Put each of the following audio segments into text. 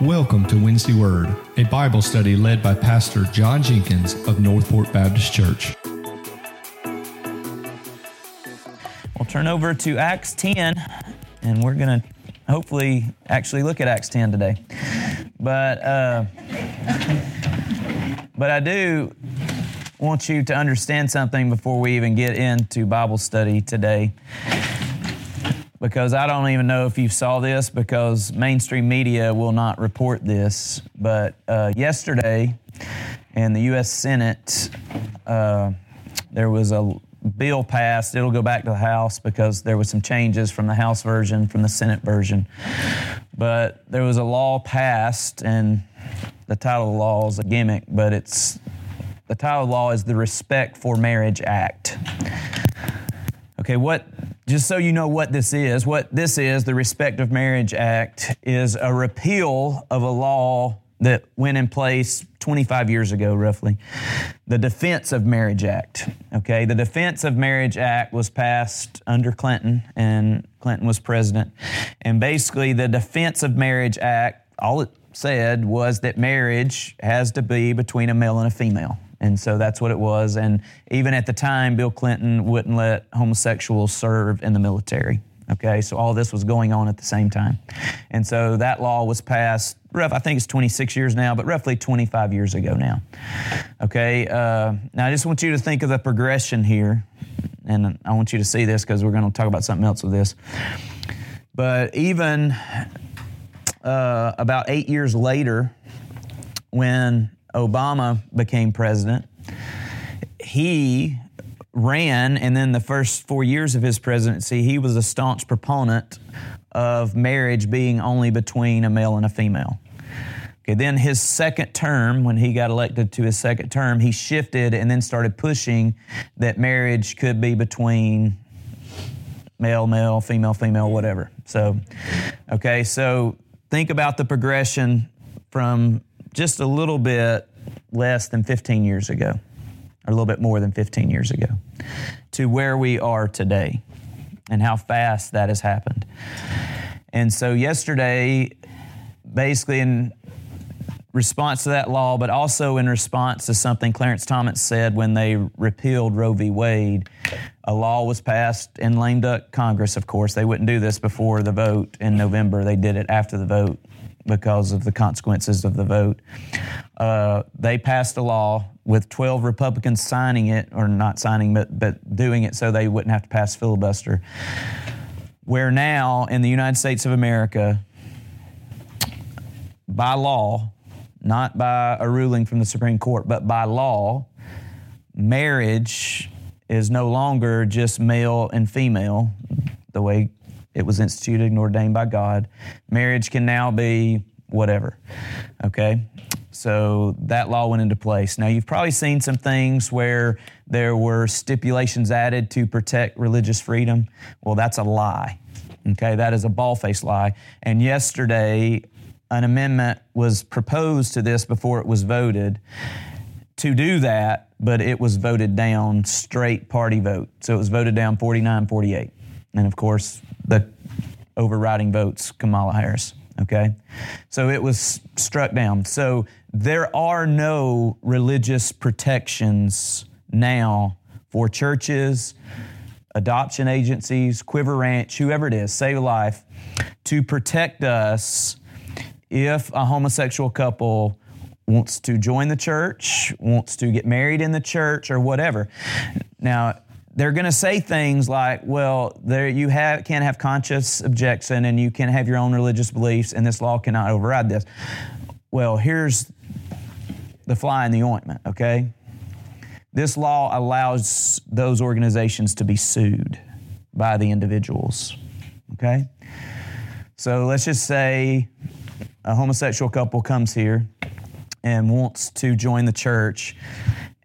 Welcome to Wednesday Word, a Bible study led by Pastor John Jenkins of Northport Baptist Church. We'll turn over to Acts 10, and we're going to hopefully actually look at Acts 10 today. But, uh, but I do want you to understand something before we even get into Bible study today because I don't even know if you saw this because mainstream media will not report this. But uh, yesterday in the U.S. Senate, uh, there was a bill passed. It'll go back to the House because there was some changes from the House version from the Senate version. But there was a law passed, and the title of the law is a gimmick, but it's the title of the law is the Respect for Marriage Act. Okay, what just so you know what this is, what this is, the Respect of Marriage Act, is a repeal of a law that went in place 25 years ago, roughly. The Defense of Marriage Act. Okay, the Defense of Marriage Act was passed under Clinton, and Clinton was president. And basically, the Defense of Marriage Act, all it said was that marriage has to be between a male and a female. And so that's what it was. And even at the time, Bill Clinton wouldn't let homosexuals serve in the military. Okay, so all this was going on at the same time. And so that law was passed, rough, I think it's 26 years now, but roughly 25 years ago now. Okay, uh, now I just want you to think of the progression here. And I want you to see this because we're going to talk about something else with this. But even uh, about eight years later, when Obama became president, he ran, and then the first four years of his presidency, he was a staunch proponent of marriage being only between a male and a female. Okay, then his second term, when he got elected to his second term, he shifted and then started pushing that marriage could be between male, male, female, female, whatever. So, okay, so think about the progression from just a little bit less than 15 years ago, or a little bit more than 15 years ago, to where we are today and how fast that has happened. And so, yesterday, basically in response to that law, but also in response to something Clarence Thomas said when they repealed Roe v. Wade, a law was passed in lame duck Congress, of course. They wouldn't do this before the vote in November, they did it after the vote because of the consequences of the vote. Uh, they passed a law with 12 Republicans signing it, or not signing, but, but doing it so they wouldn't have to pass filibuster. Where now in the United States of America, by law, not by a ruling from the Supreme Court, but by law, marriage is no longer just male and female, the way it was instituted and ordained by God. Marriage can now be whatever. Okay? So that law went into place. Now, you've probably seen some things where there were stipulations added to protect religious freedom. Well, that's a lie. Okay? That is a ball faced lie. And yesterday, an amendment was proposed to this before it was voted to do that, but it was voted down straight party vote. So it was voted down 49 48. And of course, the overriding votes Kamala Harris. Okay? So it was struck down. So there are no religious protections now for churches, adoption agencies, Quiver Ranch, whoever it is, Save a Life, to protect us if a homosexual couple wants to join the church, wants to get married in the church, or whatever. Now, they're going to say things like, well, there you have, can't have conscious objection and you can have your own religious beliefs and this law cannot override this. Well, here's the fly in the ointment, okay? This law allows those organizations to be sued by the individuals, okay? So let's just say a homosexual couple comes here and wants to join the church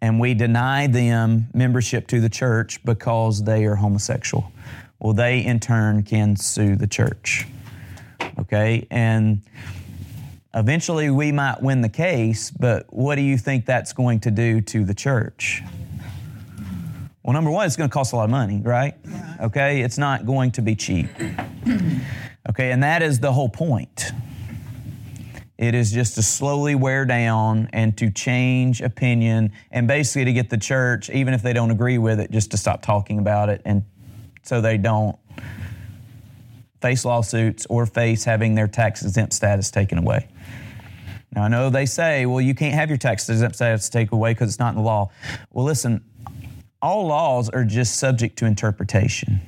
and we deny them membership to the church because they are homosexual. Well, they in turn can sue the church. Okay? And eventually we might win the case, but what do you think that's going to do to the church? Well, number one, it's going to cost a lot of money, right? Okay? It's not going to be cheap. Okay? And that is the whole point It is just to slowly wear down and to change opinion and basically to get the church, even if they don't agree with it, just to stop talking about it and so they don't face lawsuits or face having their tax exempt status taken away. Now, I know they say, well, you can't have your tax exempt status taken away because it's not in the law. Well, listen, all laws are just subject to interpretation.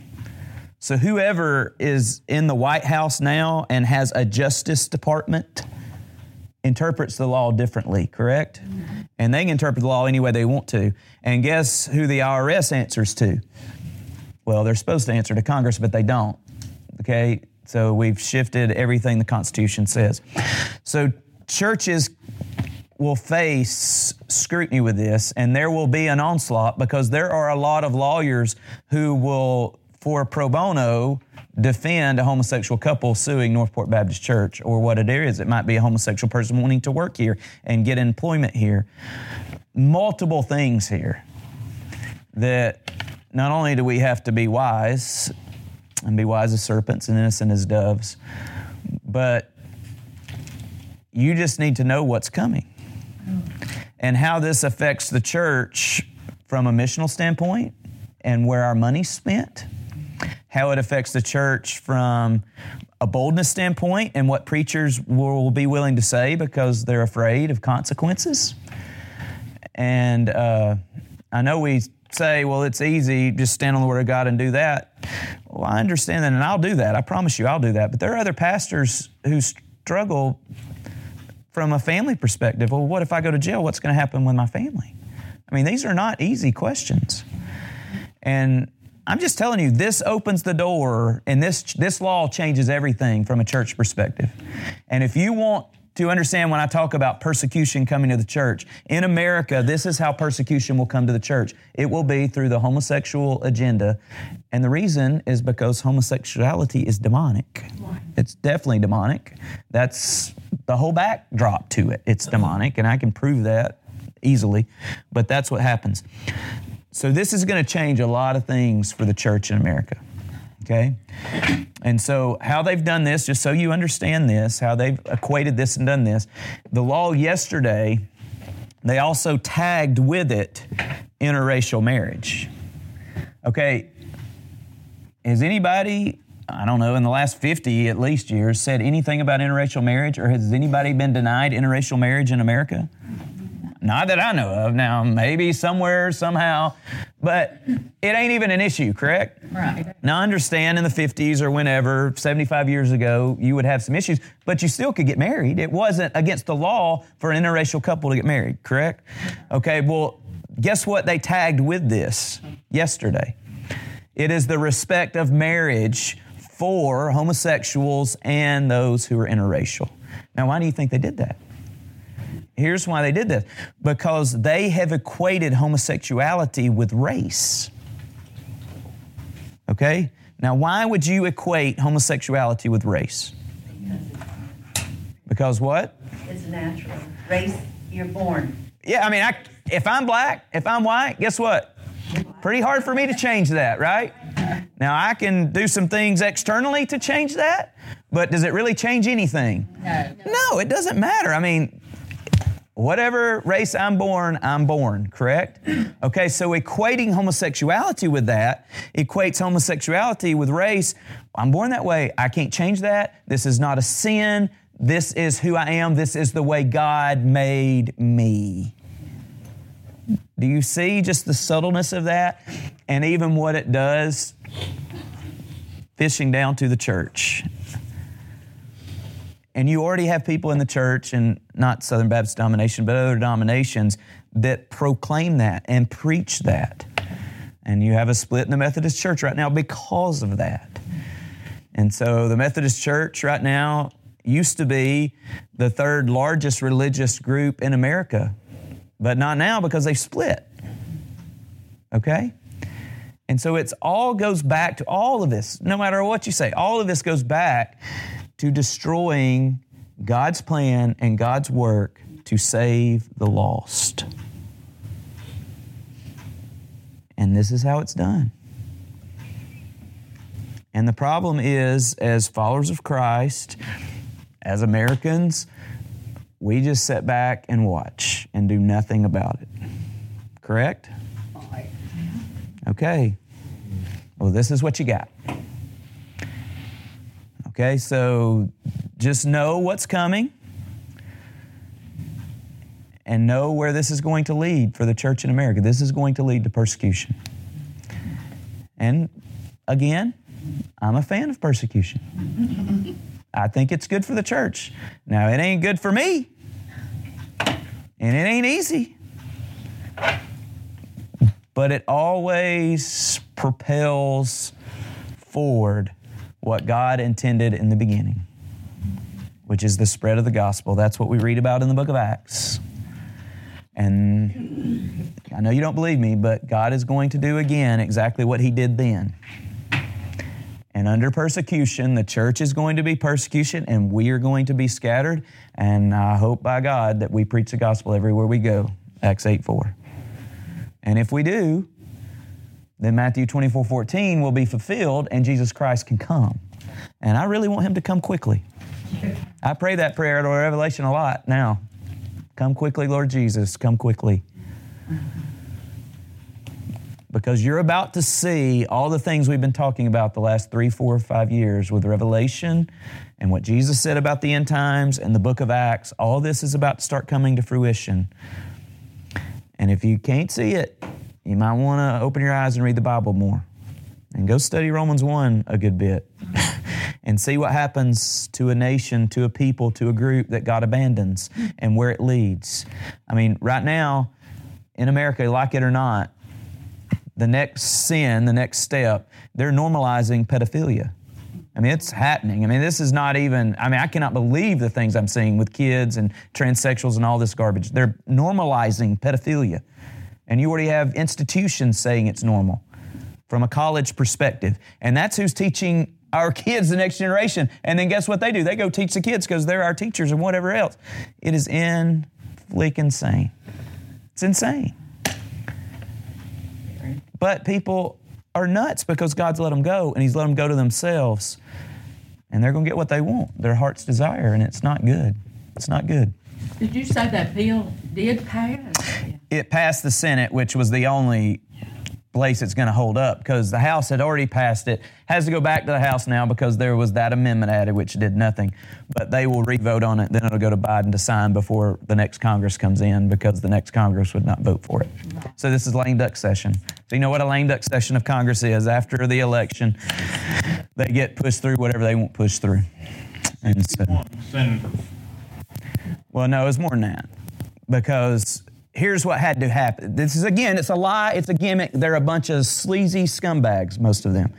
So, whoever is in the White House now and has a Justice Department interprets the law differently, correct? Mm-hmm. And they can interpret the law any way they want to. And guess who the IRS answers to? Well, they're supposed to answer to Congress, but they don't. Okay? So we've shifted everything the Constitution says. So churches will face scrutiny with this, and there will be an onslaught because there are a lot of lawyers who will, for pro bono, defend a homosexual couple suing Northport Baptist Church or what it is. It might be a homosexual person wanting to work here and get employment here. Multiple things here that not only do we have to be wise and be wise as serpents and innocent as doves, but you just need to know what's coming and how this affects the church from a missional standpoint and where our money's spent, how it affects the church from a boldness standpoint and what preachers will be willing to say because they're afraid of consequences. And uh, I know we say, well, it's easy, just stand on the Word of God and do that. Well, I understand that, and I'll do that. I promise you, I'll do that. But there are other pastors who struggle from a family perspective. Well, what if I go to jail? What's going to happen with my family? I mean, these are not easy questions. And I'm just telling you, this opens the door, and this, this law changes everything from a church perspective. And if you want to understand when I talk about persecution coming to the church. In America, this is how persecution will come to the church. It will be through the homosexual agenda. And the reason is because homosexuality is demonic. It's definitely demonic. That's the whole backdrop to it. It's demonic, and I can prove that easily. But that's what happens. So, this is going to change a lot of things for the church in America. Okay? And so, how they've done this, just so you understand this, how they've equated this and done this, the law yesterday, they also tagged with it interracial marriage. Okay, has anybody, I don't know, in the last 50 at least years said anything about interracial marriage, or has anybody been denied interracial marriage in America? Not that I know of. Now, maybe somewhere, somehow, but it ain't even an issue, correct? Right. Now, I understand in the 50s or whenever, 75 years ago, you would have some issues, but you still could get married. It wasn't against the law for an interracial couple to get married, correct? Okay, well, guess what they tagged with this yesterday? It is the respect of marriage for homosexuals and those who are interracial. Now, why do you think they did that? Here's why they did this because they have equated homosexuality with race. Okay? Now, why would you equate homosexuality with race? Because what? It's natural. Race, you're born. Yeah, I mean, I, if I'm black, if I'm white, guess what? Pretty hard for me to change that, right? Now, I can do some things externally to change that, but does it really change anything? No. No, it doesn't matter. I mean, whatever race I'm born, I'm born, correct? Okay, so equating homosexuality with that equates homosexuality with race. I'm born that way. I can't change that. This is not a sin. This is who I am. This is the way God made me. Do you see just the subtleness of that? And even what it does fishing down to the church. And you already have people in the church, and not Southern Baptist domination, but other denominations that proclaim that and preach that. And you have a split in the Methodist church right now because of that. And so the Methodist church right now used to be the third largest religious group in America, but not now because they split. Okay? And so it's all goes back to all of this, no matter what you say, all of this goes back to destroying God's plan and God's work to save the lost. And this is how it's done. And the problem is, as followers of Christ, as Americans, we just sit back and watch and do nothing about it. Correct? Okay. Well, this is what you got. Okay, so just know what's coming and know where this is going to lead for the church in America. This is going to lead to persecution. And again, I'm a fan of persecution. I think it's good for the church. Now, it ain't good for me, and it ain't easy. But it always propels forward what God intended in the beginning, which is the spread of the gospel. That's what we read about in the book of Acts. And I know you don't believe me, but God is going to do again exactly what He did then. And under persecution, the church is going to be persecution and we are going to be scattered. And I hope by God that we preach the gospel everywhere we go. Acts 8 4. And if we do, then Matthew 24 14 will be fulfilled and Jesus Christ can come. And I really want him to come quickly. I pray that prayer to Revelation a lot now. Come quickly, Lord Jesus, come quickly. Because you're about to see all the things we've been talking about the last three, four, five years with Revelation and what Jesus said about the end times and the book of Acts. All this is about to start coming to fruition. And if you can't see it, you might want to open your eyes and read the Bible more. And go study Romans 1 a good bit and see what happens to a nation, to a people, to a group that God abandons and where it leads. I mean, right now in America, like it or not, the next sin, the next step, they're normalizing pedophilia. I mean, it's happening. I mean, this is not even, I mean, I cannot believe the things I'm seeing with kids and transsexuals and all this garbage. They're normalizing pedophilia. And you already have institutions saying it's normal from a college perspective. And that's who's teaching our kids, the next generation. And then guess what they do? They go teach the kids because they're our teachers and whatever else. It is in flick insane. It's insane. But people are nuts because God's let them go and He's let them go to themselves. And they're going to get what they want, their heart's desire, and it's not good. It's not good. Did you say that bill did pass? It passed the Senate, which was the only place it's going to hold up because the House had already passed it. Has to go back to the House now because there was that amendment added, which did nothing. But they will re-vote on it. Then it'll go to Biden to sign before the next Congress comes in because the next Congress would not vote for it. So this is lame duck session. So you know what a lame duck session of Congress is? After the election, they get pushed through whatever they want pushed through. And so, senators. Well, no, it's more than that because here's what had to happen. This is again, it's a lie, it's a gimmick. They're a bunch of sleazy scumbags, most of them.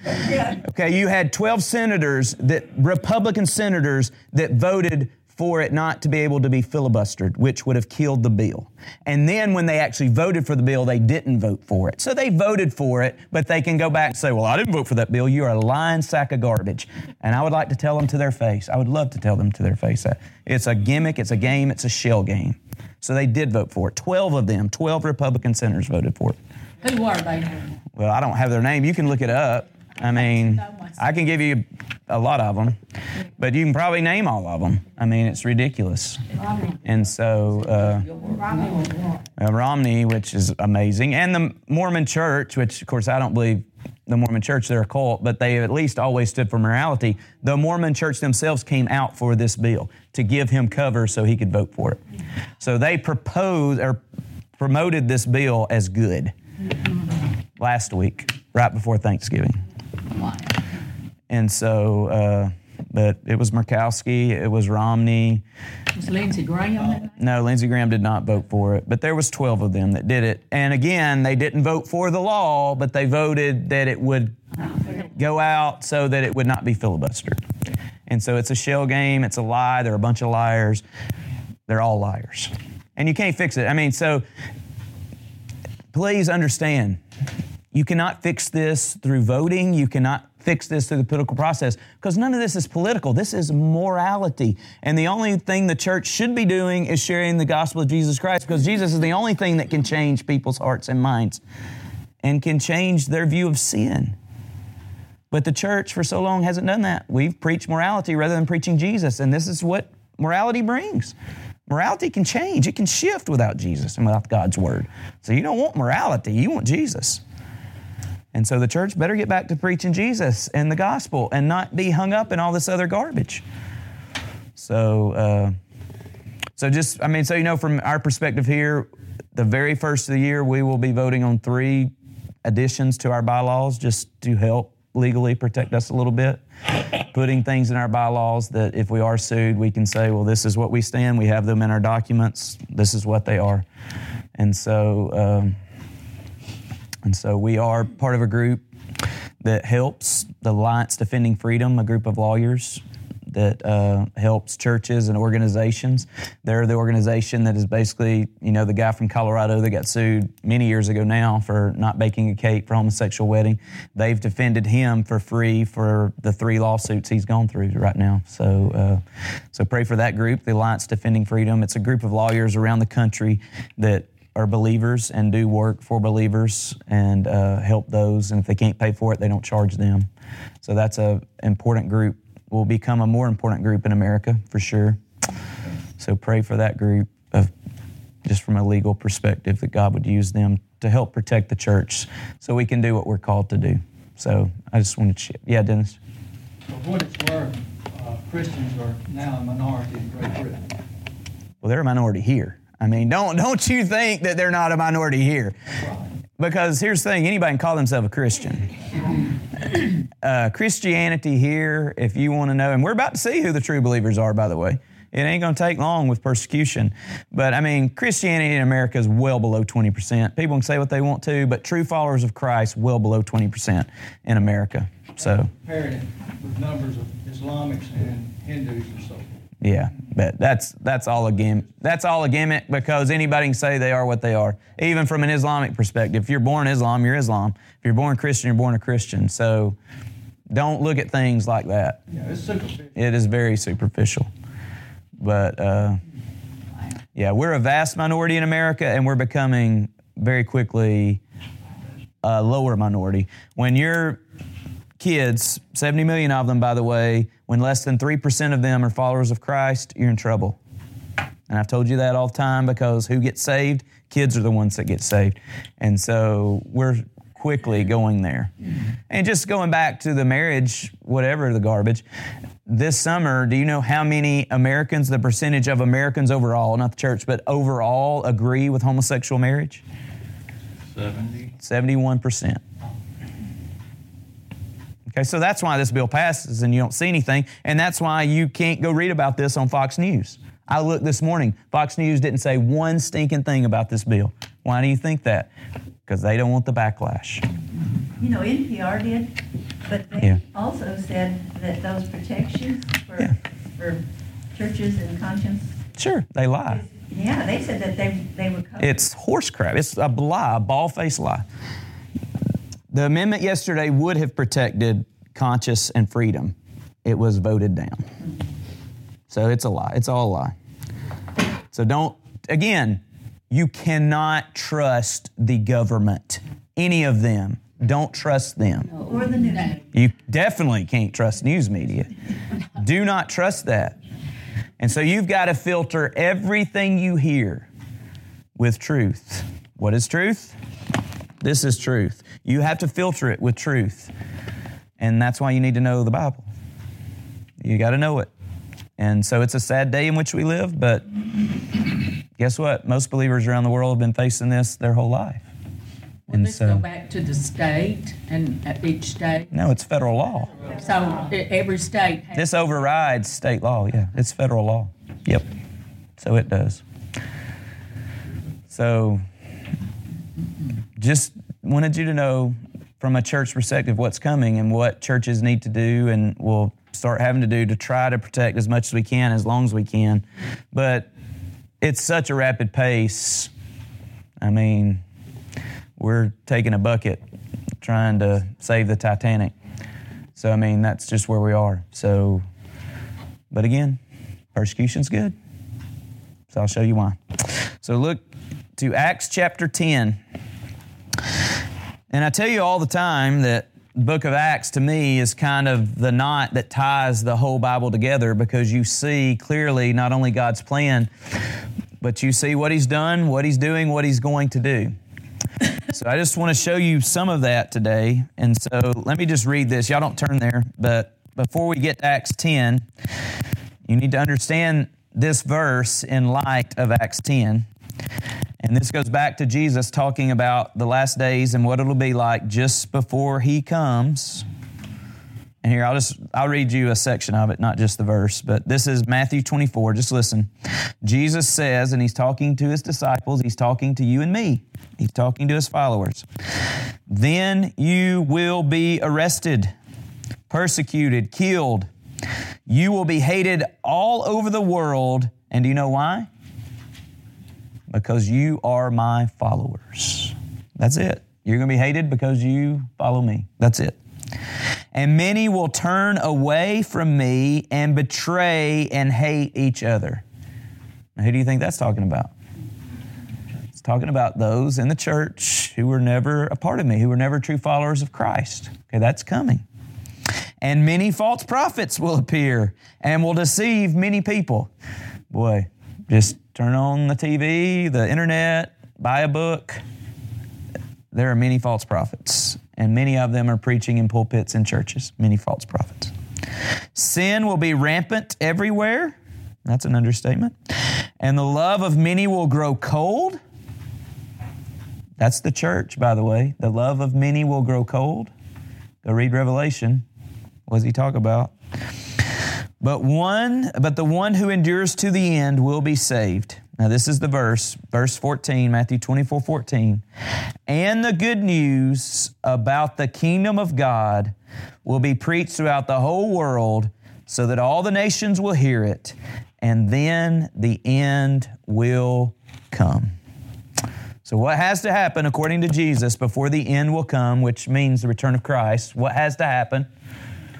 Okay, you had 12 senators that Republican senators that voted for it not to be able to be filibustered, which would have killed the bill. And then when they actually voted for the bill, they didn't vote for it. So they voted for it, but they can go back and say, Well, I didn't vote for that bill. You're a lying sack of garbage. And I would like to tell them to their face. I would love to tell them to their face that. It's a gimmick, it's a game, it's a shell game. So they did vote for it. 12 of them, 12 Republican senators voted for it. Who are they? Well, I don't have their name. You can look it up. I mean, I can give you a lot of them, but you can probably name all of them. I mean, it's ridiculous. And so, uh, uh, Romney, which is amazing, and the Mormon Church, which of course I don't believe the Mormon Church, they're a cult, but they at least always stood for morality. The Mormon Church themselves came out for this bill to give him cover so he could vote for it. So they proposed or promoted this bill as good last week, right before Thanksgiving. And so, uh, but it was Murkowski, it was Romney. Was Lindsey Graham? No, Lindsey Graham did not vote for it, but there was 12 of them that did it. And again, they didn't vote for the law, but they voted that it would go out so that it would not be filibustered. And so it's a shell game, it's a lie, they're a bunch of liars. They're all liars. And you can't fix it. I mean, so please understand, you cannot fix this through voting, you cannot fix this through the political process because none of this is political. This is morality. And the only thing the church should be doing is sharing the gospel of Jesus Christ because Jesus is the only thing that can change people's hearts and minds and can change their view of sin. But the church for so long hasn't done that. We've preached morality rather than preaching Jesus, and this is what morality brings. Morality can change, it can shift without Jesus and without God's word. So you don't want morality, you want Jesus. And so the church better get back to preaching Jesus and the gospel and not be hung up in all this other garbage. So, uh, so just, I mean, so you know, from our perspective here, the very first of the year, we will be voting on three additions to our bylaws just to help legally protect us a little bit. Putting things in our bylaws that if we are sued, we can say, well, this is what we stand. We have them in our documents. This is what they are. And so, um, and so we are part of a group that helps the Alliance Defending Freedom, a group of lawyers that uh, helps churches and organizations. They're the organization that is basically, you know, the guy from Colorado that got sued many years ago now for not baking a cake for a homosexual wedding. They've defended him for free for the three lawsuits he's gone through right now. So, uh, so pray for that group, the Alliance Defending Freedom. It's a group of lawyers around the country that are believers and do work for believers and uh, help those. And if they can't pay for it, they don't charge them. So that's a important group. Will become a more important group in America for sure. So pray for that group of just from a legal perspective that God would use them to help protect the church so we can do what we're called to do. So I just wanted to share. Yeah, Dennis. For what it's worth, uh, Christians are now a minority in Great Britain. Well, they're a minority here. I mean, don't don't you think that they're not a minority here? Because here's the thing: anybody can call themselves a Christian. Uh, Christianity here, if you want to know, and we're about to see who the true believers are, by the way. It ain't going to take long with persecution. But I mean, Christianity in America is well below 20%. People can say what they want to, but true followers of Christ, well below 20% in America. So, Comparing it with numbers of Islamics and Hindus and so forth. Yeah, but that's that's all a gimmick. That's all a gimmick because anybody can say they are what they are, even from an Islamic perspective. If you're born Islam, you're Islam. If you're born Christian, you're born a Christian. So don't look at things like that. Yeah, it's superficial. It is very superficial. But uh, yeah, we're a vast minority in America, and we're becoming very quickly a lower minority. When your kids, 70 million of them, by the way, when less than 3% of them are followers of Christ, you're in trouble. And I've told you that all the time because who gets saved? Kids are the ones that get saved. And so we're quickly going there. And just going back to the marriage, whatever the garbage, this summer, do you know how many Americans, the percentage of Americans overall, not the church, but overall agree with homosexual marriage? 70. 71%. Okay, so that's why this bill passes and you don't see anything. And that's why you can't go read about this on Fox News. I looked this morning, Fox News didn't say one stinking thing about this bill. Why do you think that? Because they don't want the backlash. You know, NPR did, but Yeah. they also said that those protections for, Yeah. for churches and conscience, Sure, they lie. yeah, they said that they, they were covered. It's horse crap. It's a lie, a ball faced lie. The amendment yesterday would have protected conscience and freedom. It was voted down. So it's a lie. It's all a lie. So don't, again, you cannot trust the government, any of them. Don't trust them. Or the news. You definitely can't trust news media. Do not trust that. And so you've got to filter everything you hear with truth. What is truth? This is truth. You have to filter it with truth. And that's why you need to know the Bible. You got to know it. And so it's a sad day in which we live, but guess what? Most believers around the world have been facing this their whole life. Will And this so- go back to the state and at each state? No, it's federal law. So every state has. This overrides state law. Yeah, it's federal law. Yep. So it does. So just wanted you to know from a church perspective what's coming and what churches need to do and will start having to do to try to protect as much as we can as long as we can. But it's such a rapid pace. I mean, we're taking a bucket trying to save the Titanic. So, I mean, that's just where we are. So, but again, persecution's good. So, I'll show you why. So, look to Acts chapter 10. And I tell you all the time that book of Acts to me is kind of the knot that ties the whole Bible together because you see clearly not only God's plan, but you see what He's done, what He's doing, what He's going to do. So I just want to show you some of that today. And so let me just read this. Y'all don't turn there, but before we get to Acts 10, you need to understand this verse in light of Acts 10. And this goes back to Jesus talking about the last days and what it'll be like just before he comes. And here I'll just I'll read you a section of it, not just the verse, but this is Matthew 24. Just listen. Jesus says, and he's talking to his disciples, he's talking to you and me. He's talking to his followers. Then you will be arrested, persecuted, killed. You will be hated all over the world. And do you know why? Because you are my followers. That's it. You're going to be hated because you follow me. That's it. And many will turn away from me and betray and hate each other. Now, who do you think that's talking about? It's talking about those in the church who were never a part of me, who were never true followers of Christ. Okay, that's coming. And many false prophets will appear and will deceive many people. Boy, just turn on the TV, the internet, buy a book. There are many false prophets, and many of them are preaching in pulpits and churches. Many false prophets. Sin will be rampant everywhere. That's an understatement. And the love of many will grow cold. That's the church, by the way. The love of many will grow cold. Go read Revelation. What does he talk about? But one, but the one who endures to the end will be saved. Now, this is the verse, verse 14, Matthew 24, 14. And the good news about the kingdom of God will be preached throughout the whole world so that all the nations will hear it, and then the end will come. So, what has to happen according to Jesus before the end will come, which means the return of Christ? What has to happen?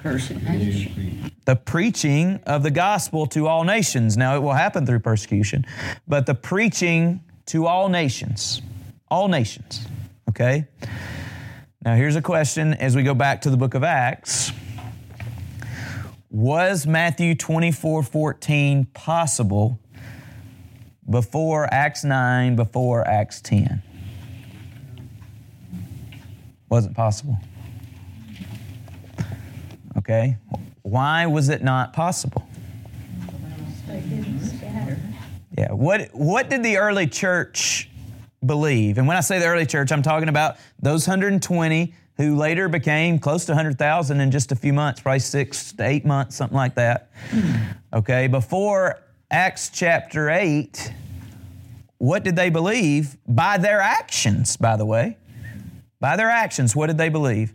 Persecution. The preaching of the gospel to all nations. Now, it will happen through persecution, but the preaching to all nations. All nations. Okay? Now, here's a question as we go back to the book of Acts Was Matthew 24 14 possible before Acts 9, before Acts 10? Wasn't possible. Okay? Why was it not possible? Yeah. What what did the early church believe? And when I say the early church, I'm talking about those 120 who later became close to 100,000 in just a few months, probably 6 to 8 months, something like that. Okay, before Acts chapter 8, what did they believe by their actions, by the way? By their actions, what did they believe?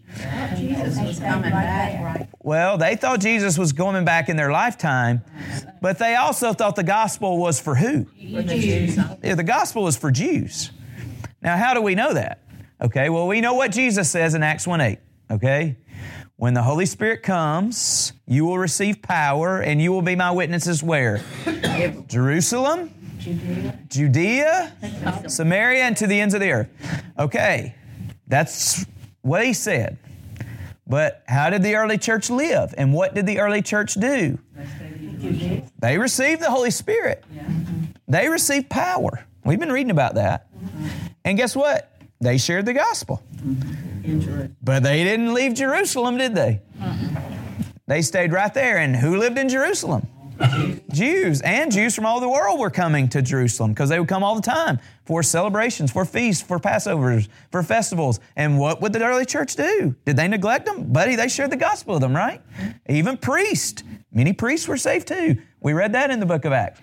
Jesus was coming back. Well, they thought Jesus was coming back in their lifetime, but they also thought the gospel was for who? For the Jews. Yeah, the gospel was for Jews. Now, how do we know that? Okay, well, we know what Jesus says in Acts 1 8. Okay? When the Holy Spirit comes, you will receive power and you will be my witnesses where? Jerusalem, Judea, Samaria, and to the ends of the earth. Okay, that's what he said. But how did the early church live? And what did the early church do? They received the Holy Spirit. They received power. We've been reading about that. And guess what? They shared the gospel. But they didn't leave Jerusalem, did they? They stayed right there. And who lived in Jerusalem? Jews and Jews from all the world were coming to Jerusalem because they would come all the time for celebrations, for feasts, for Passovers, for festivals. And what would the early church do? Did they neglect them? Buddy, they shared the gospel with them, right? Even priests. Many priests were saved too. We read that in the book of Acts.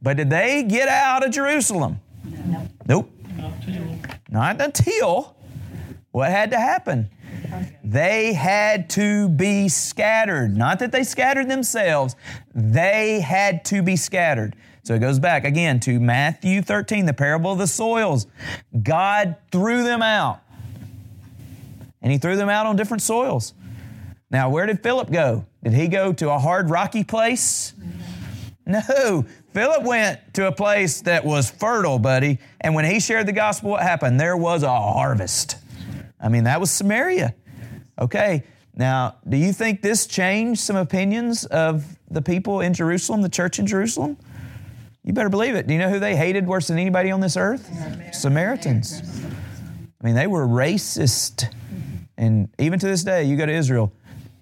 But did they get out of Jerusalem? Nope. Not until what had to happen? They had to be scattered. Not that they scattered themselves, they had to be scattered. So it goes back again to Matthew 13, the parable of the soils. God threw them out. And he threw them out on different soils. Now, where did Philip go? Did he go to a hard, rocky place? No. Philip went to a place that was fertile, buddy. And when he shared the gospel, what happened? There was a harvest. I mean, that was Samaria. Okay, now, do you think this changed some opinions of the people in Jerusalem, the church in Jerusalem? You better believe it. Do you know who they hated worse than anybody on this earth? Samaritans. I mean, they were racist. And even to this day, you go to Israel,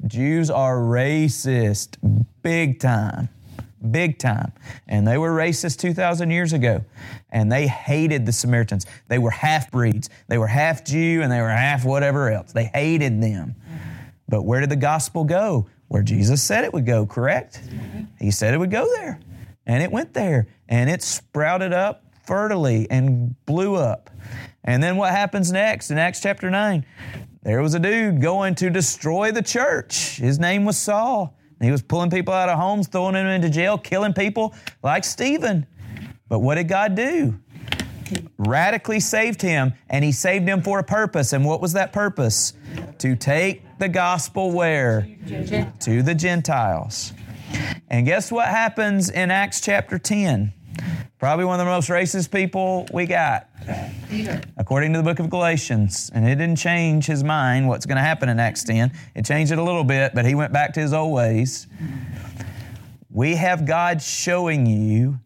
Jews are racist big time. Big time. And they were racist 2,000 years ago. And they hated the Samaritans. They were half breeds. They were half Jew and they were half whatever else. They hated them. But where did the gospel go? Where Jesus said it would go, correct? He said it would go there. And it went there. And it sprouted up fertily and blew up. And then what happens next in Acts chapter 9? There was a dude going to destroy the church. His name was Saul. He was pulling people out of homes, throwing them into jail, killing people like Stephen. But what did God do? Radically saved him, and he saved him for a purpose. And what was that purpose? To take the gospel where? To the Gentiles. And guess what happens in Acts chapter 10? Probably one of the most racist people we got. Peter. According to the book of Galatians. And it didn't change his mind what's going to happen in Acts 10. It changed it a little bit, but he went back to his old ways. We have God showing you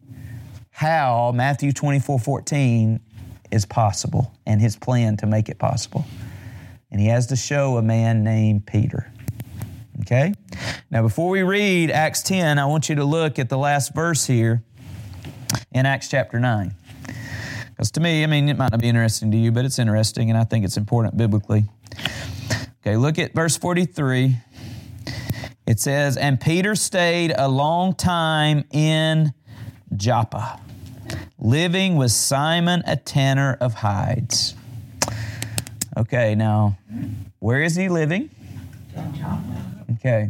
how Matthew 24 14 is possible and his plan to make it possible. And he has to show a man named Peter. Okay? Now, before we read Acts 10, I want you to look at the last verse here in Acts chapter 9. Because to me, I mean, it might not be interesting to you, but it's interesting, and I think it's important biblically. Okay, look at verse 43. It says, And Peter stayed a long time in Joppa, living with Simon, a tanner of hides. Okay, now, where is he living? Okay.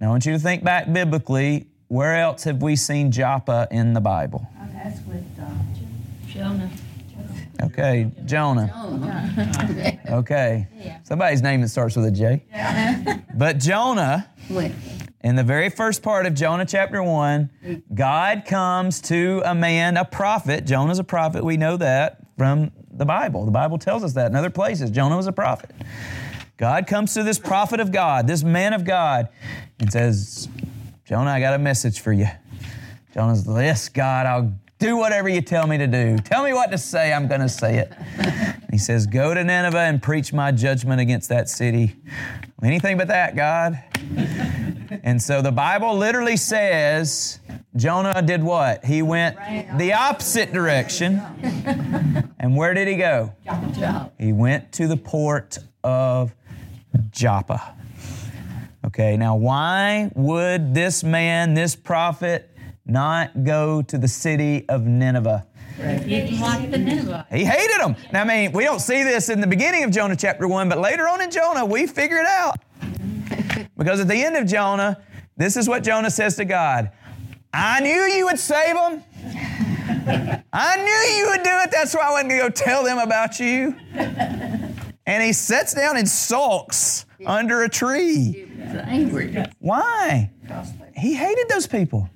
Now, I want you to think back biblically. Where else have we seen Joppa in the Bible? That's with, uh, Jonah. Okay, Jonah. Okay. Somebody's name that starts with a J. But Jonah, in the very first part of Jonah chapter 1, God comes to a man, a prophet. Jonah's a prophet. We know that from the Bible. The Bible tells us that in other places. Jonah was a prophet. God comes to this prophet of God, this man of God, and says, Jonah, I got a message for you. Jonah's, yes, God, I'll do whatever you tell me to do. Tell me what to say, I'm going to say it. he says, Go to Nineveh and preach my judgment against that city. Anything but that, God. and so the Bible literally says Jonah did what? He went the opposite direction. and where did he go? He went to the port of Joppa. Okay, now why would this man, this prophet, not go to the city of Nineveh? He didn't like the Nineveh. He hated them. Now, I mean, we don't see this in the beginning of Jonah chapter 1, but later on in Jonah, we figure it out. Because at the end of Jonah, this is what Jonah says to God I knew you would save them. I knew you would do it. That's why I went to go tell them about you. And he sits down and sulks under a tree. Angry. Why? He hated those people,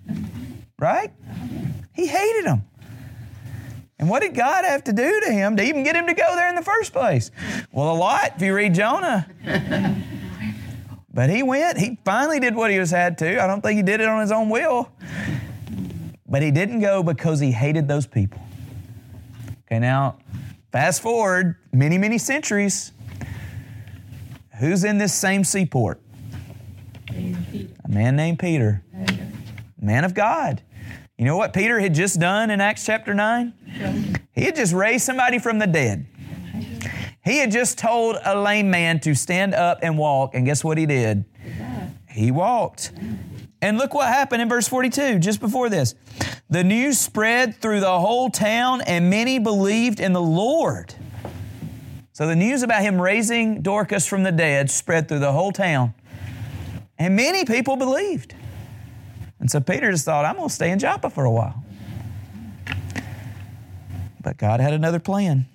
right? He hated them. And what did God have to do to him to even get him to go there in the first place? Well, a lot if you read Jonah. but he went. He finally did what he was had to. I don't think he did it on his own will. But he didn't go because he hated those people. Okay, now, fast forward many, many centuries. Who's in this same seaport? A man named Peter. Man of God. You know what Peter had just done in Acts chapter 9? He had just raised somebody from the dead. He had just told a lame man to stand up and walk, and guess what he did? He walked. And look what happened in verse 42, just before this. The news spread through the whole town, and many believed in the Lord. So the news about him raising Dorcas from the dead spread through the whole town, and many people believed. And so Peter just thought, I'm going to stay in Joppa for a while. But God had another plan.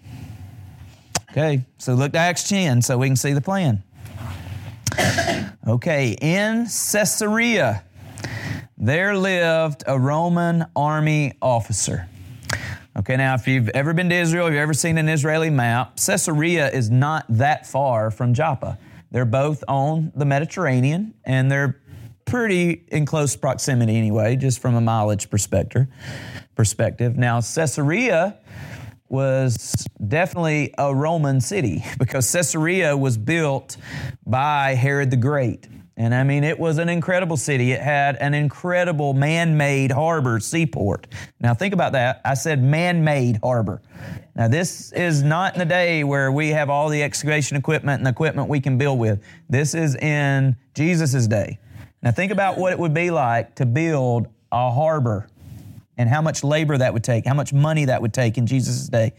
Okay, so look to Acts 10 so we can see the plan. Okay, in Caesarea, there lived a Roman army officer. Okay, now if you've ever been to Israel, if you've ever seen an Israeli map, Caesarea is not that far from Joppa. They're both on the Mediterranean, and they're pretty in close proximity anyway, just from a mileage perspective. Perspective. Now, Caesarea was definitely a Roman city because Caesarea was built by Herod the Great. And I mean, it was an incredible city. It had an incredible man made harbor, seaport. Now, think about that. I said man made harbor. Now, this is not in the day where we have all the excavation equipment and equipment we can build with. This is in Jesus' day. Now, think about what it would be like to build a harbor and how much labor that would take, how much money that would take in Jesus' day.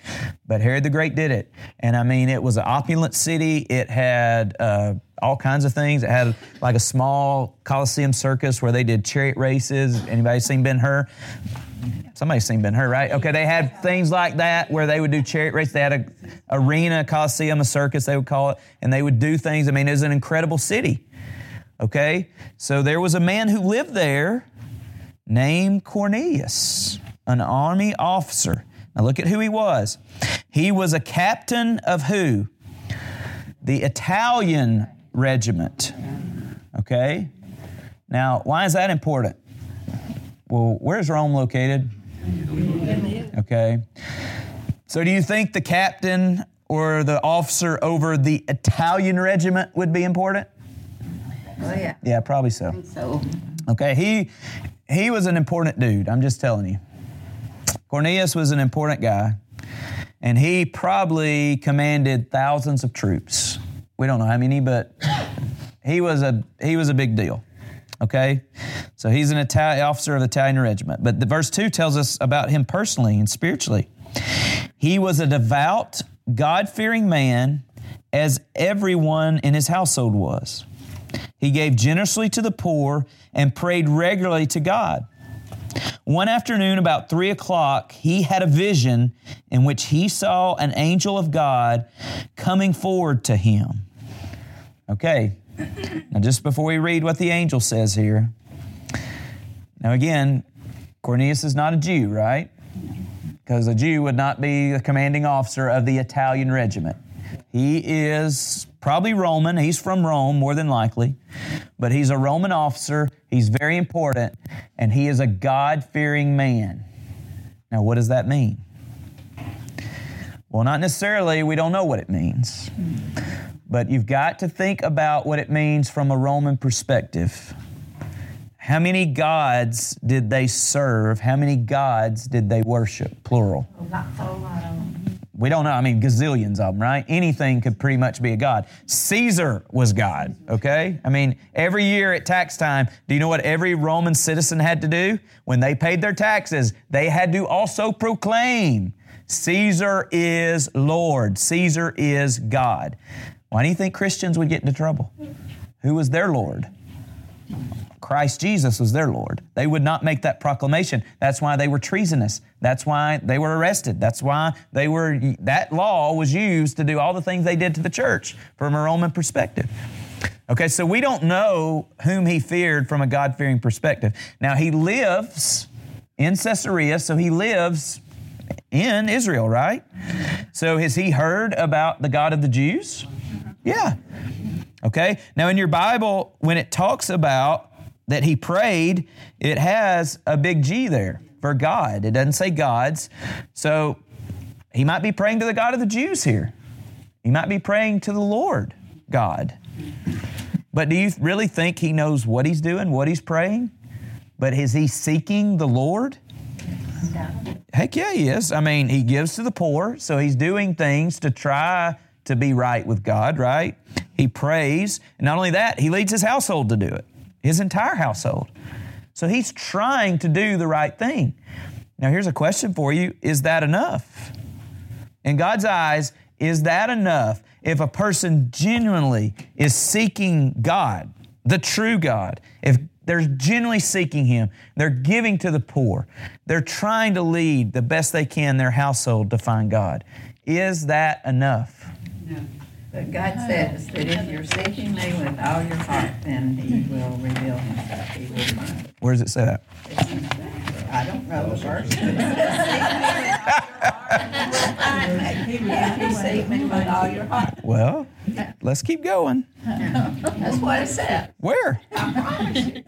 But Herod the Great did it. And I mean, it was an opulent city. It had uh, all kinds of things. It had like a small Colosseum circus where they did chariot races. Anybody seen Ben Hur? Somebody's seen Ben Hur, right? Okay, they had things like that where they would do chariot races. They had a arena, Colosseum, a circus, they would call it, and they would do things. I mean, it was an incredible city. Okay, so there was a man who lived there named Cornelius, an army officer. Now look at who he was. He was a captain of who? The Italian regiment. Okay? Now, why is that important? Well, where's Rome located? Okay. So, do you think the captain or the officer over the Italian regiment would be important? Oh, yeah. Yeah, probably so. So, Okay, he he was an important dude. I'm just telling you. Cornelius was an important guy, and he probably commanded thousands of troops. We don't know how many, but he was a he was a big deal. Okay, so he's an Italian officer of the Italian regiment. But the verse two tells us about him personally and spiritually. He was a devout, God fearing man, as everyone in his household was. He gave generously to the poor and prayed regularly to God. One afternoon, about three o'clock, he had a vision in which he saw an angel of God coming forward to him. Okay, now just before we read what the angel says here. Now, again, Cornelius is not a Jew, right? Because a Jew would not be the commanding officer of the Italian regiment. He is probably Roman. He's from Rome, more than likely. But he's a Roman officer. He's very important. And he is a God fearing man. Now, what does that mean? Well, not necessarily. We don't know what it means. But you've got to think about what it means from a Roman perspective. How many gods did they serve? How many gods did they worship? Plural. We don't know. I mean, gazillions of them, right? Anything could pretty much be a god. Caesar was God, okay? I mean, every year at tax time, do you know what every Roman citizen had to do? When they paid their taxes, they had to also proclaim Caesar is Lord, Caesar is God. Why do you think Christians would get into trouble? Who was their Lord? Christ Jesus was their Lord. They would not make that proclamation. That's why they were treasonous. That's why they were arrested. That's why they were, that law was used to do all the things they did to the church from a Roman perspective. Okay, so we don't know whom he feared from a God fearing perspective. Now, he lives in Caesarea, so he lives in Israel, right? So, has he heard about the God of the Jews? Yeah. Okay, now in your Bible, when it talks about that he prayed, it has a big G there for God. It doesn't say gods. So he might be praying to the God of the Jews here. He might be praying to the Lord God. But do you really think he knows what he's doing, what he's praying? But is he seeking the Lord? Heck yeah, he is. I mean, he gives to the poor, so he's doing things to try to be right with God, right? He prays. And not only that, he leads his household to do it, his entire household. So he's trying to do the right thing. Now, here's a question for you Is that enough? In God's eyes, is that enough if a person genuinely is seeking God, the true God? If they're genuinely seeking Him, they're giving to the poor, they're trying to lead the best they can their household to find God. Is that enough? No. But God says that if you're seeking me with all your heart, then He will reveal Himself. He will find. Where does it say that? I don't know the verse. but it Seek me with all your heart. If you seek me with all your heart. Well, Let's keep going. That's what it said. Where?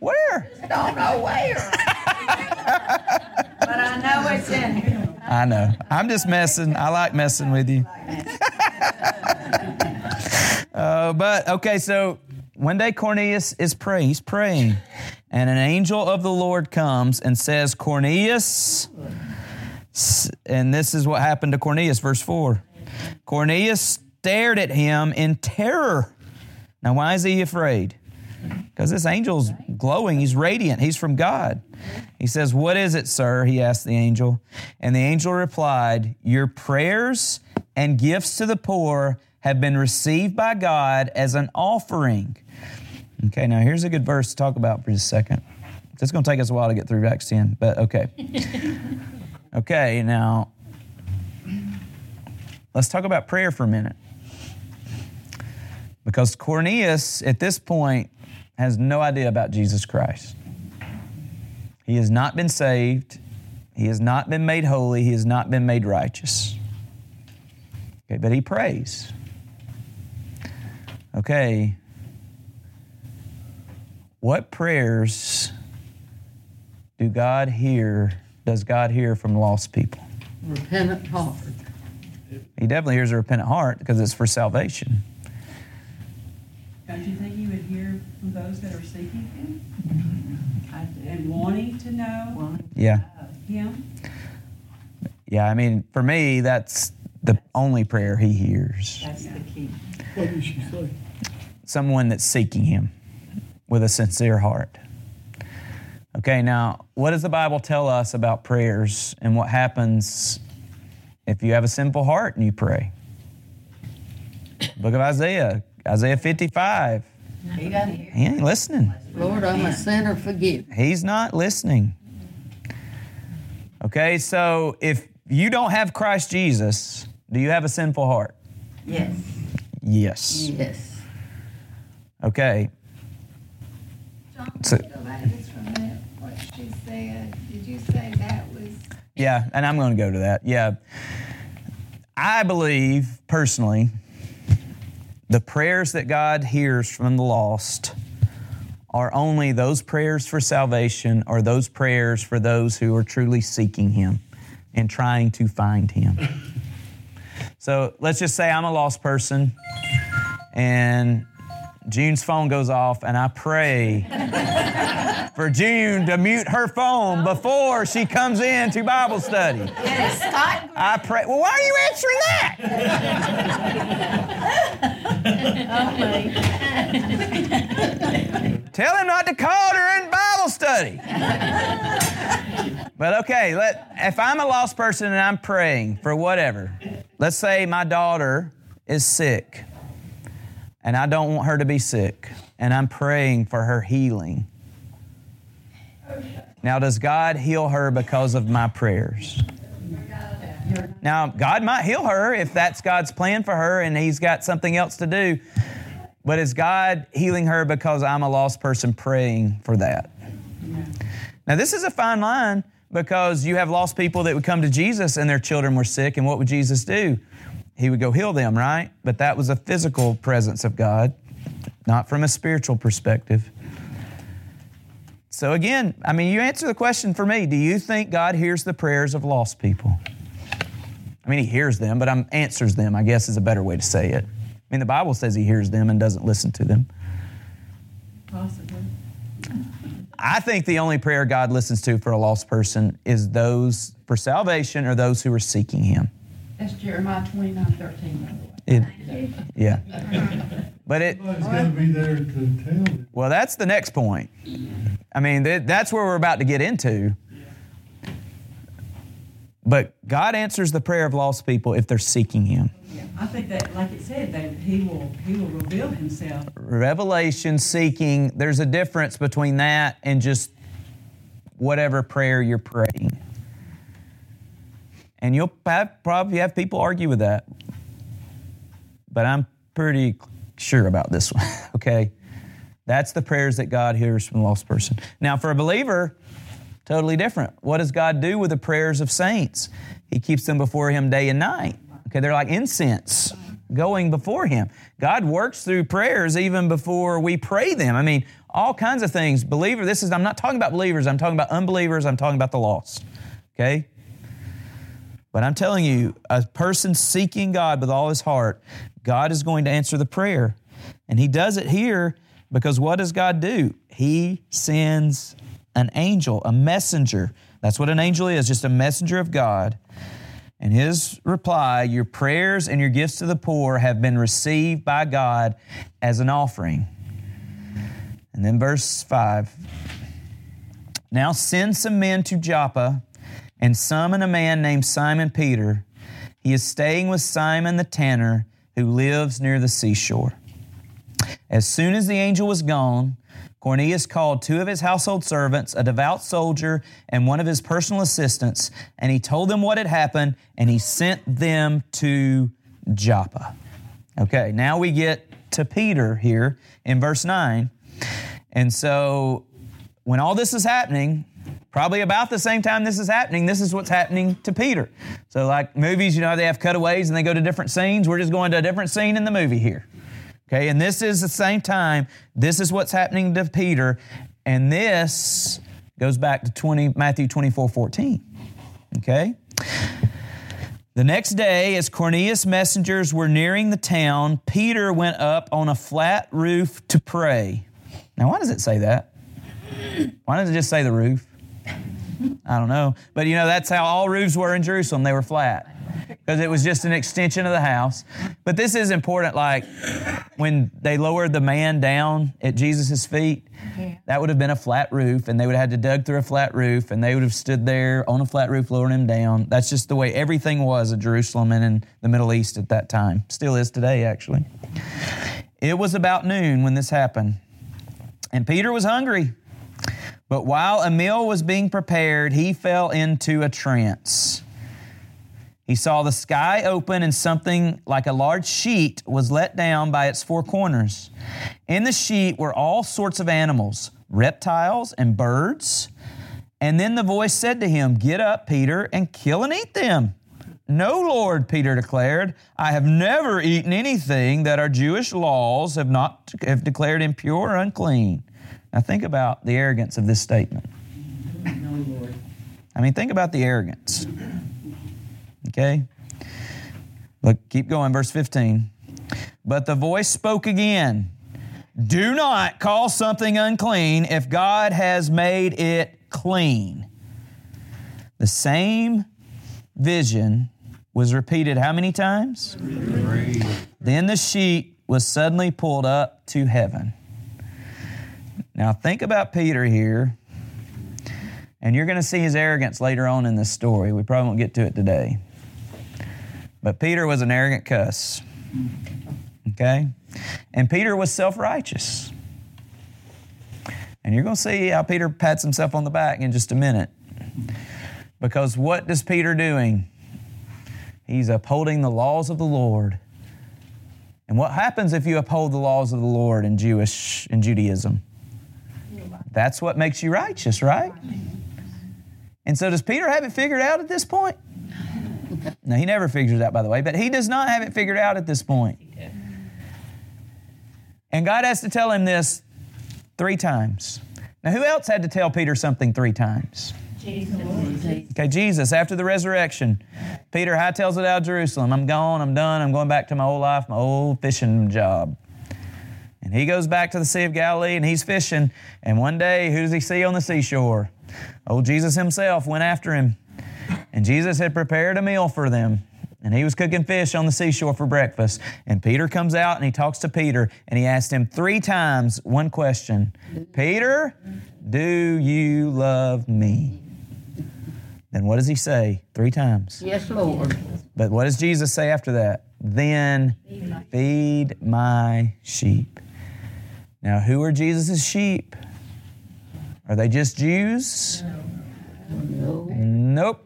Where? Don't know where. But I know it's in here. I know. I'm just messing. I like messing with you. Uh, but okay, so one day Cornelius is praying. He's praying, and an angel of the Lord comes and says, Cornelius. And this is what happened to Cornelius, verse 4. Cornelius stared at him in terror. Now, why is he afraid? Because this angel's glowing. He's radiant. He's from God. He says, What is it, sir? He asked the angel. And the angel replied, Your prayers and gifts to the poor have been received by God as an offering. Okay, now here's a good verse to talk about for just a second. It's going to take us a while to get through Acts 10, but okay. okay, now let's talk about prayer for a minute. Because Cornelius, at this point, has no idea about Jesus Christ. He has not been saved. He has not been made holy. He has not been made righteous. Okay, but he prays. Okay. What prayers do God hear? Does God hear from lost people? repentant heart. He definitely hears a repentant heart because it's for salvation. Don't you think he would hear from those that are seeking him mm-hmm. and wanting to know Yeah. him? Yeah, I mean, for me, that's the only prayer he hears. That's the key. What did she say? Someone that's seeking him with a sincere heart. Okay, now, what does the Bible tell us about prayers and what happens if you have a sinful heart and you pray? Book of Isaiah, Isaiah 55. He. He ain't listening. Lord, I'm a sinner, forgive. me. He's not listening. Okay, so if you don't have Christ Jesus, do you have a sinful heart? Yes. Yes. Yes. Okay. John, So- go back just for a. What she said, did you say that was? Yeah, and I'm going to go to that. Yeah. I believe personally the prayers that God hears from the lost are only those prayers for salvation or those prayers for those who are truly seeking Him and trying to find Him. So let's just say I'm a lost person and June's phone goes off and I pray for June to mute her phone before she comes in to Bible study. I pray. Well, why are you answering that? Tell him not to call during Bible study. But okay, let, if I'm a lost person and I'm praying for whatever, let's say my daughter is sick and I don't want her to be sick and I'm praying for her healing. Now, does God heal her because of my prayers? Now, God might heal her if that's God's plan for her and He's got something else to do. But is God healing her because I'm a lost person praying for that? Now, this is a fine line because you have lost people that would come to Jesus and their children were sick, and what would Jesus do? He would go heal them, right? But that was a physical presence of God, not from a spiritual perspective. So, again, I mean, you answer the question for me. Do you think God hears the prayers of lost people? I mean, He hears them, but I'm answers them, I guess is a better way to say it. I mean, the Bible says He hears them and doesn't listen to them. Possibly. I think the only prayer God listens to for a lost person is those for salvation or those who are seeking Him. That's Jeremiah twenty-nine thirteen, by the way. It, yeah. But it, Somebody's got to be there to tell it. well, that's the next point. I mean, th- that's where we're about to get into. But God answers the prayer of lost people if they're seeking Him. I think that, like it said, that he will, he will reveal himself. Revelation seeking, there's a difference between that and just whatever prayer you're praying. And you'll have, probably have people argue with that. But I'm pretty sure about this one, okay? That's the prayers that God hears from the lost person. Now, for a believer, totally different. What does God do with the prayers of saints? He keeps them before Him day and night. Okay, they're like incense. going before Him. God works through prayers even before we pray them. I mean, all kinds of things. Believer, this is, I'm not talking about believers, I'm talking about unbelievers, I'm talking about the lost. Okay? But I'm telling you, a person seeking God with all his heart, God is going to answer the prayer. And He does it here because what does God do? He sends an angel, a messenger. That's what an angel is, just a messenger of God. And his reply, Your prayers and your gifts to the poor have been received by God as an offering. And then verse 5 Now send some men to Joppa and summon a man named Simon Peter. He is staying with Simon the tanner who lives near the seashore. As soon as the angel was gone, Cornelius called two of his household servants, a devout soldier, and one of his personal assistants, and he told them what had happened, and he sent them to Joppa. Okay, now we get to Peter here in verse 9. And so when all this is happening, probably about the same time this is happening, this is what's happening to Peter. So, like movies, you know, they have cutaways and they go to different scenes. We're just going to a different scene in the movie here. Okay, and this is the same time, this is what's happening to Peter, and this goes back to 20, Matthew 24 14. Okay? The next day, as Cornelius' messengers were nearing the town, Peter went up on a flat roof to pray. Now, why does it say that? Why does it just say the roof? I don't know. But you know, that's how all roofs were in Jerusalem. They were flat because it was just an extension of the house. But this is important. Like when they lowered the man down at Jesus' feet, that would have been a flat roof, and they would have had to dug through a flat roof, and they would have stood there on a flat roof, lowering him down. That's just the way everything was in Jerusalem and in the Middle East at that time. Still is today, actually. It was about noon when this happened, and Peter was hungry. But while a meal was being prepared, he fell into a trance. He saw the sky open and something like a large sheet was let down by its four corners. In the sheet were all sorts of animals, reptiles and birds. And then the voice said to him, Get up, Peter, and kill and eat them. No, Lord, Peter declared, I have never eaten anything that our Jewish laws have not have declared impure or unclean. Now think about the arrogance of this statement. No, Lord. I mean, think about the arrogance. Okay? Look, keep going, verse 15. But the voice spoke again Do not call something unclean if God has made it clean. The same vision was repeated how many times? Three. Then the sheet was suddenly pulled up to heaven. Now, think about Peter here, and you're going to see his arrogance later on in this story. We probably won't get to it today. But Peter was an arrogant cuss. Okay? And Peter was self righteous. And you're going to see how Peter pats himself on the back in just a minute. Because what does Peter doing? He's upholding the laws of the Lord. And what happens if you uphold the laws of the Lord in Jewish in Judaism? That's what makes you righteous, right? And so does Peter have it figured out at this point? No, he never figures it out, by the way, but he does not have it figured out at this point. And God has to tell him this three times. Now, who else had to tell Peter something three times? Jesus. Okay, Jesus, after the resurrection, Peter hightails it out of Jerusalem. I'm gone, I'm done, I'm going back to my old life, my old fishing job. And he goes back to the Sea of Galilee and he's fishing. And one day, who does he see on the seashore? Old Jesus himself went after him. And Jesus had prepared a meal for them. And he was cooking fish on the seashore for breakfast. And Peter comes out and he talks to Peter and he asked him three times one question Peter, do you love me? Then what does he say? Three times. Yes, Lord. But what does Jesus say after that? Then feed my sheep. Now, who are Jesus' sheep? Are they just Jews? No. Nope.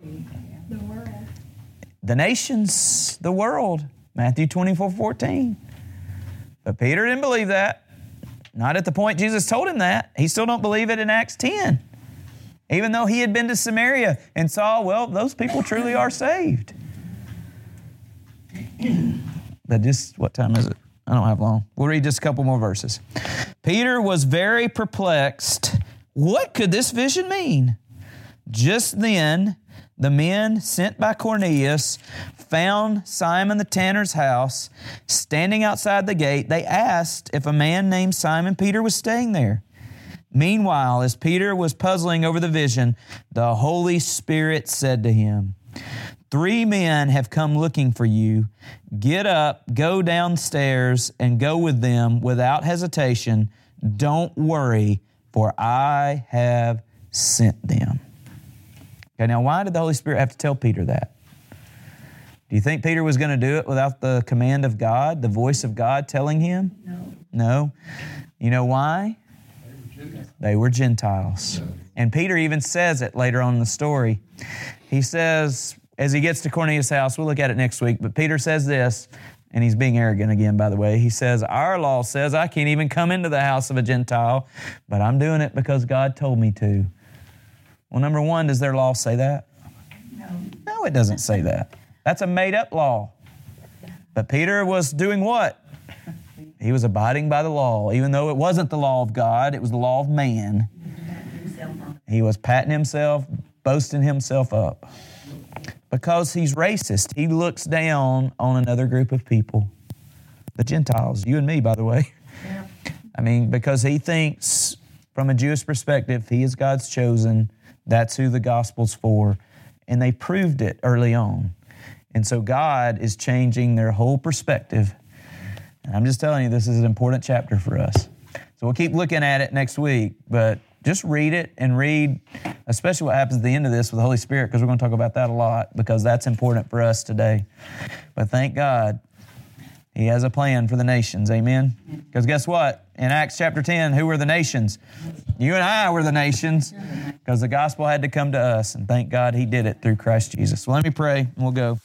The nations, the world. Matthew 24 14. But Peter didn't believe that. Not at the point Jesus told him that. He still don't believe it in Acts 10. Even though he had been to Samaria and saw, well, those people truly are saved. but just what time is it? I don't have long. We'll read just a couple more verses. Peter was very perplexed. What could this vision mean? Just then, the men sent by Cornelius found Simon the tanner's house standing outside the gate. They asked if a man named Simon Peter was staying there. Meanwhile, as Peter was puzzling over the vision, the Holy Spirit said to him, Three men have come looking for you. Get up, go downstairs, and go with them without hesitation. Don't worry, for I have sent them. Okay, now why did the Holy Spirit have to tell Peter that? Do you think Peter was going to do it without the command of God, the voice of God telling him? No. No. You know why? They were Gentiles. And Peter even says it later on in the story. He says, as he gets to Cornelius' house, we'll look at it next week, but Peter says this, and he's being arrogant again, by the way. He says, Our law says I can't even come into the house of a Gentile, but I'm doing it because God told me to. Well, number one, does their law say that? No. No, it doesn't say that. That's a made up law. But Peter was doing what? He was abiding by the law, even though it wasn't the law of God, it was the law of man. He was patting himself, boasting himself up. Because he's racist, he looks down on another group of people, the Gentiles, you and me, by the way. I mean, because he thinks, from a Jewish perspective, he is God's chosen, that's who the gospel's for. And they proved it early on. And so God is changing their whole perspective. And I'm just telling you, this is an important chapter for us. So we'll keep looking at it next week, but just read it and read, especially what happens at the end of this with the Holy Spirit, because we're going to talk about that a lot, because that's important for us today. But thank God, He has a plan for the nations. Amen? Because guess what? In Acts chapter 10, who were the nations? You and I were the nations, because the gospel had to come to us, and thank God He did it through Christ Jesus. Well, let me pray, and we'll go.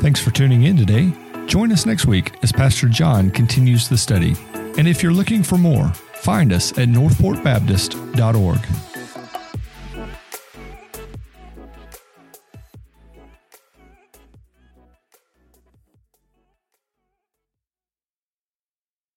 Thanks for tuning in today. Join us next week as Pastor John continues the study. And if you're looking for more, find us at northportbaptist.org.